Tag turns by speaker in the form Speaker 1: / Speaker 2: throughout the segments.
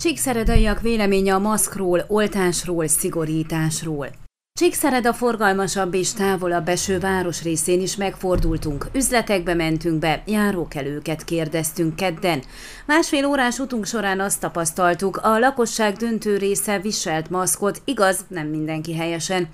Speaker 1: Csíkszeredaiak véleménye a maszkról, oltásról, szigorításról. Csíkszereda forgalmasabb és távolabb eső városrészén is megfordultunk. Üzletekbe mentünk be, járókelőket kérdeztünk kedden. Másfél órás utunk során azt tapasztaltuk, a lakosság döntő része viselt maszkot, igaz, nem mindenki helyesen.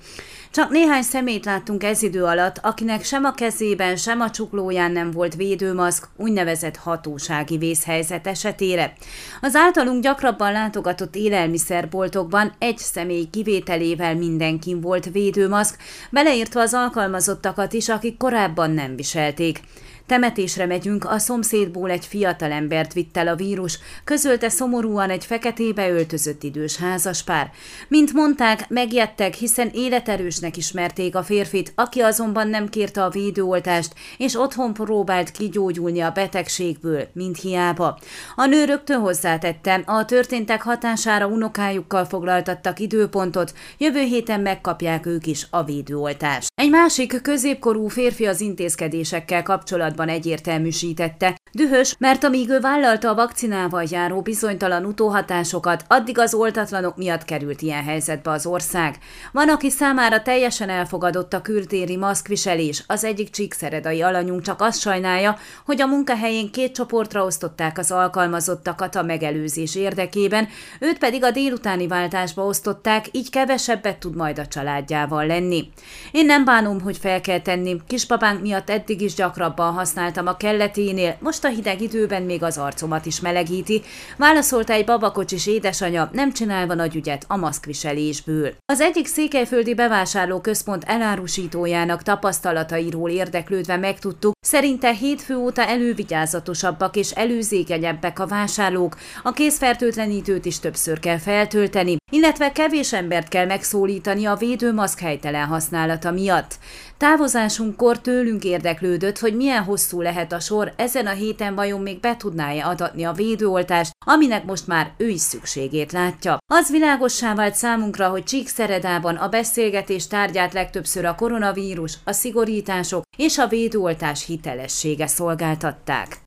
Speaker 1: Csak néhány szemét láttunk ez idő alatt, akinek sem a kezében, sem a csuklóján nem volt védőmaszk, úgynevezett hatósági vészhelyzet esetére. Az általunk gyakrabban látogatott élelmiszerboltokban egy személy kivételével mindenkin volt védőmaszk, beleírtva az alkalmazottakat is, akik korábban nem viselték. Temetésre megyünk, a szomszédból egy fiatalembert vitt el a vírus, közölte szomorúan egy feketébe öltözött idős házaspár. Mint mondták, megjettek, hiszen életerősnek ismerték a férfit, aki azonban nem kérte a védőoltást, és otthon próbált kigyógyulni a betegségből, mint hiába. A nő rögtön hozzátette, a történtek hatására unokájukkal foglaltattak időpontot, jövő héten megkapják ők is a védőoltást. Egy másik középkorú férfi az intézkedésekkel kapcsolatban kapcsolatban egyértelműsítette. Dühös, mert amíg ő vállalta a vakcinával járó bizonytalan utóhatásokat, addig az oltatlanok miatt került ilyen helyzetbe az ország. Van, aki számára teljesen elfogadott a kültéri maszkviselés, az egyik csíkszeredai alanyunk csak azt sajnálja, hogy a munkahelyén két csoportra osztották az alkalmazottakat a megelőzés érdekében, őt pedig a délutáni váltásba osztották, így kevesebbet tud majd a családjával lenni. Én nem bánom, hogy fel kell tenni, kispapánk miatt eddig is gyakrabban használtam a kelleténél, most a hideg időben még az arcomat is melegíti, válaszolta egy babakocsis édesanya, nem csinálva nagy ügyet a maszkviselésből. Az egyik székelyföldi bevásárlóközpont elárusítójának tapasztalatairól érdeklődve megtudtuk, szerinte hétfő óta elővigyázatosabbak és előzékenyebbek a vásárlók, a kézfertőtlenítőt is többször kell feltölteni, illetve kevés embert kell megszólítani a védőmaszk helytelen használata miatt. Távozásunkkor tőlünk érdeklődött, hogy milyen hosszú lehet a sor, ezen a héten vajon még be tudná-e adatni a védőoltást, aminek most már ő is szükségét látja. Az világossá vált számunkra, hogy Csíkszeredában a beszélgetés tárgyát legtöbbször a koronavírus, a szigorítások és a védőoltás hitelessége szolgáltatták.